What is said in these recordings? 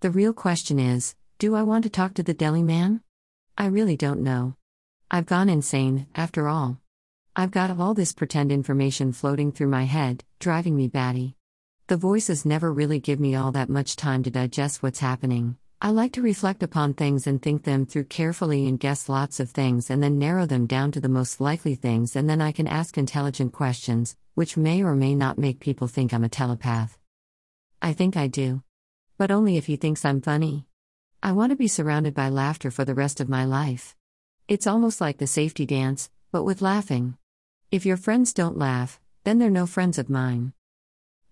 The real question is do I want to talk to the deli man? I really don't know. I've gone insane, after all. I've got all this pretend information floating through my head, driving me batty. The voices never really give me all that much time to digest what's happening. I like to reflect upon things and think them through carefully and guess lots of things and then narrow them down to the most likely things, and then I can ask intelligent questions, which may or may not make people think I'm a telepath. I think I do. But only if he thinks I'm funny. I want to be surrounded by laughter for the rest of my life. It's almost like the safety dance, but with laughing. If your friends don't laugh, then they're no friends of mine.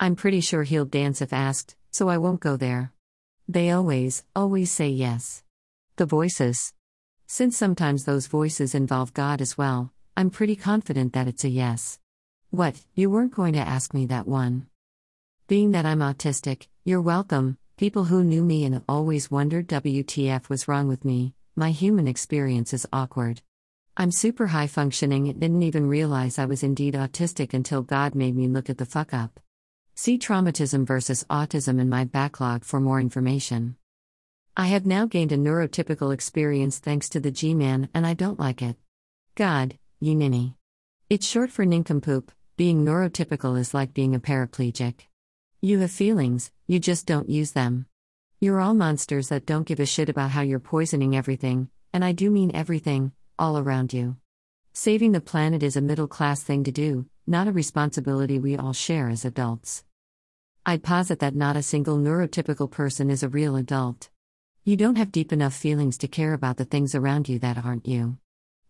I'm pretty sure he'll dance if asked, so I won't go there. They always, always say yes. The voices. Since sometimes those voices involve God as well, I'm pretty confident that it's a yes. What, you weren't going to ask me that one? Being that I'm autistic, you're welcome. People who knew me and always wondered WTF was wrong with me, my human experience is awkward. I'm super high functioning and didn't even realize I was indeed autistic until God made me look at the fuck up. See Traumatism versus Autism in my backlog for more information. I have now gained a neurotypical experience thanks to the G Man, and I don't like it. God, ye ninny. It's short for nincompoop, being neurotypical is like being a paraplegic. You have feelings, you just don't use them. You're all monsters that don't give a shit about how you're poisoning everything, and I do mean everything, all around you. Saving the planet is a middle class thing to do, not a responsibility we all share as adults. I'd posit that not a single neurotypical person is a real adult. You don't have deep enough feelings to care about the things around you that aren't you.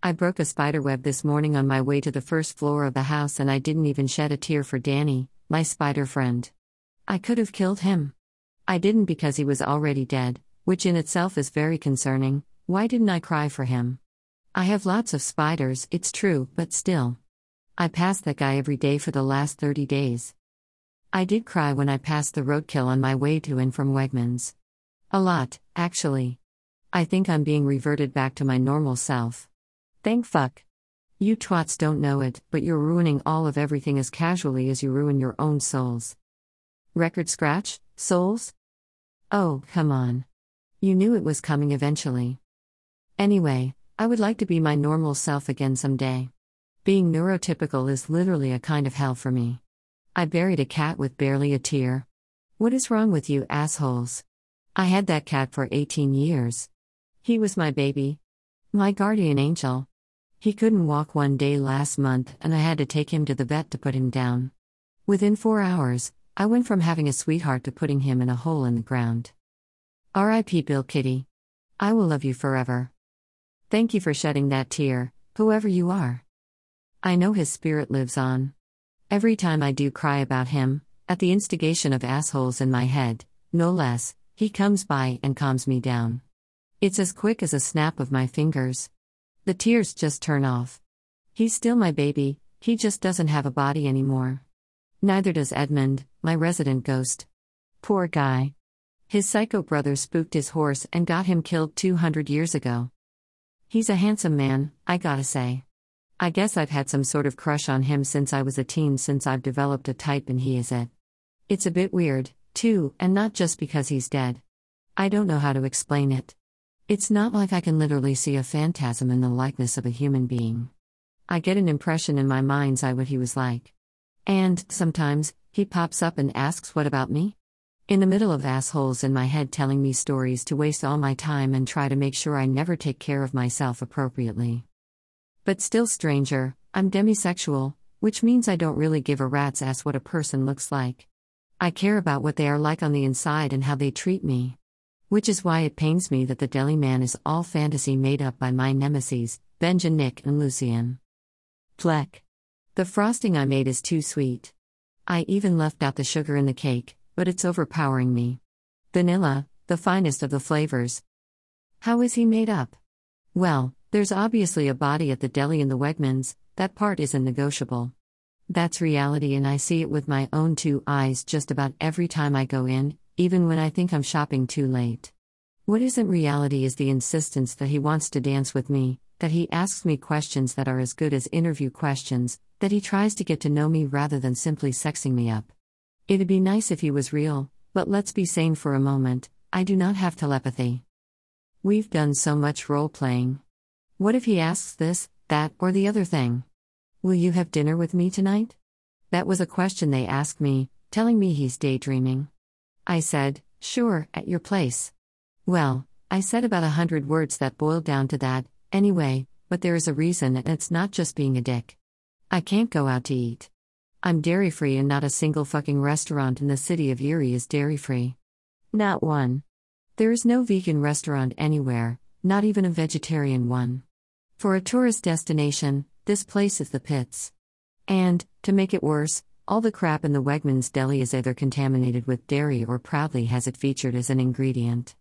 I broke a spiderweb this morning on my way to the first floor of the house and I didn't even shed a tear for Danny, my spider friend. I could have killed him. I didn't because he was already dead, which in itself is very concerning. Why didn't I cry for him? I have lots of spiders, it's true, but still. I pass that guy every day for the last 30 days. I did cry when I passed the roadkill on my way to and from Wegmans. A lot, actually. I think I'm being reverted back to my normal self. Thank fuck. You twats don't know it, but you're ruining all of everything as casually as you ruin your own souls. Record scratch? Souls? Oh, come on. You knew it was coming eventually. Anyway, I would like to be my normal self again someday. Being neurotypical is literally a kind of hell for me. I buried a cat with barely a tear. What is wrong with you, assholes? I had that cat for 18 years. He was my baby. My guardian angel. He couldn't walk one day last month, and I had to take him to the vet to put him down. Within four hours, I went from having a sweetheart to putting him in a hole in the ground. R.I.P. Bill Kitty. I will love you forever. Thank you for shedding that tear, whoever you are. I know his spirit lives on. Every time I do cry about him, at the instigation of assholes in my head, no less, he comes by and calms me down. It's as quick as a snap of my fingers. The tears just turn off. He's still my baby, he just doesn't have a body anymore. Neither does Edmund, my resident ghost. Poor guy. His psycho brother spooked his horse and got him killed 200 years ago. He's a handsome man, I gotta say. I guess I've had some sort of crush on him since I was a teen, since I've developed a type and he is it. It's a bit weird, too, and not just because he's dead. I don't know how to explain it. It's not like I can literally see a phantasm in the likeness of a human being. I get an impression in my mind's eye what he was like. And, sometimes, he pops up and asks, What about me? In the middle of assholes in my head telling me stories to waste all my time and try to make sure I never take care of myself appropriately. But still stranger, I'm demisexual, which means I don't really give a rat's ass what a person looks like. I care about what they are like on the inside and how they treat me. Which is why it pains me that the deli man is all fantasy made up by my nemesis, Benja Nick and Lucian. Fleck. The frosting I made is too sweet. I even left out the sugar in the cake, but it's overpowering me. Vanilla, the finest of the flavors. How is he made up? Well, there's obviously a body at the deli in the Wegmans, that part isn't negotiable. That's reality, and I see it with my own two eyes just about every time I go in, even when I think I'm shopping too late. What isn't reality is the insistence that he wants to dance with me, that he asks me questions that are as good as interview questions, that he tries to get to know me rather than simply sexing me up. It'd be nice if he was real, but let's be sane for a moment I do not have telepathy. We've done so much role playing. What if he asks this, that, or the other thing? Will you have dinner with me tonight? That was a question they asked me, telling me he's daydreaming. I said, Sure, at your place. Well, I said about a hundred words that boiled down to that, anyway, but there is a reason and it's not just being a dick. I can't go out to eat. I'm dairy free and not a single fucking restaurant in the city of Erie is dairy free. Not one. There is no vegan restaurant anywhere, not even a vegetarian one. For a tourist destination, this place is the pits. And, to make it worse, all the crap in the Wegmans deli is either contaminated with dairy or proudly has it featured as an ingredient.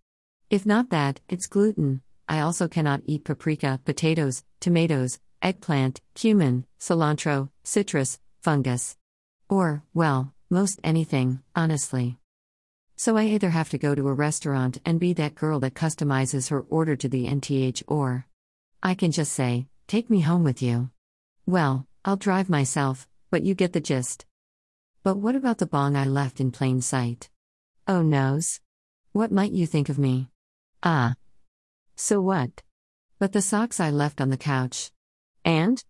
If not that, it's gluten. I also cannot eat paprika, potatoes, tomatoes, eggplant, cumin, cilantro, citrus, fungus. Or, well, most anything, honestly. So I either have to go to a restaurant and be that girl that customizes her order to the NTH or I can just say, take me home with you. Well, I'll drive myself, but you get the gist. But what about the bong I left in plain sight? Oh noes. What might you think of me? Ah. So what? But the socks I left on the couch. And?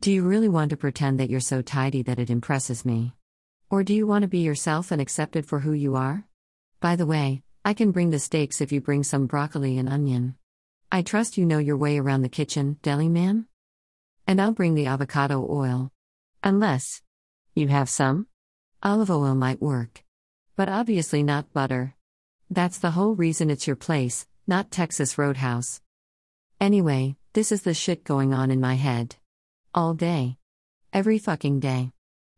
Do you really want to pretend that you're so tidy that it impresses me? Or do you want to be yourself and accepted for who you are? By the way, I can bring the steaks if you bring some broccoli and onion. I trust you know your way around the kitchen, deli man? And I'll bring the avocado oil. Unless you have some? Olive oil might work. But obviously not butter. That's the whole reason it's your place, not Texas Roadhouse. Anyway, this is the shit going on in my head. All day. Every fucking day.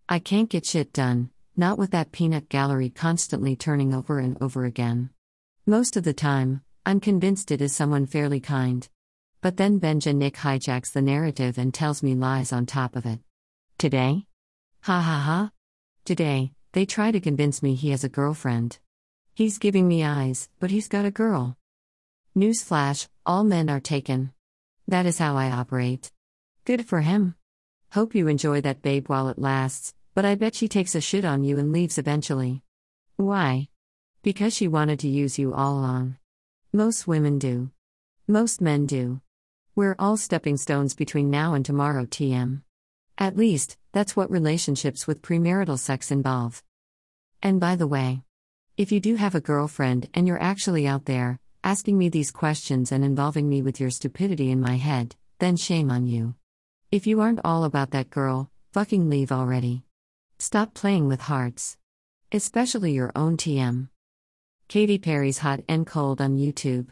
I can't get shit done, not with that peanut gallery constantly turning over and over again. Most of the time, I'm convinced it is someone fairly kind. But then Benja Nick hijacks the narrative and tells me lies on top of it. Today? Ha ha ha. Today, they try to convince me he has a girlfriend. He's giving me eyes, but he's got a girl. Newsflash all men are taken. That is how I operate. Good for him. Hope you enjoy that babe while it lasts, but I bet she takes a shit on you and leaves eventually. Why? Because she wanted to use you all along. Most women do. Most men do. We're all stepping stones between now and tomorrow, TM. At least, that's what relationships with premarital sex involve. And by the way, if you do have a girlfriend and you're actually out there, asking me these questions and involving me with your stupidity in my head, then shame on you. If you aren't all about that girl, fucking leave already. Stop playing with hearts. Especially your own TM. Katy Perry's Hot and Cold on YouTube.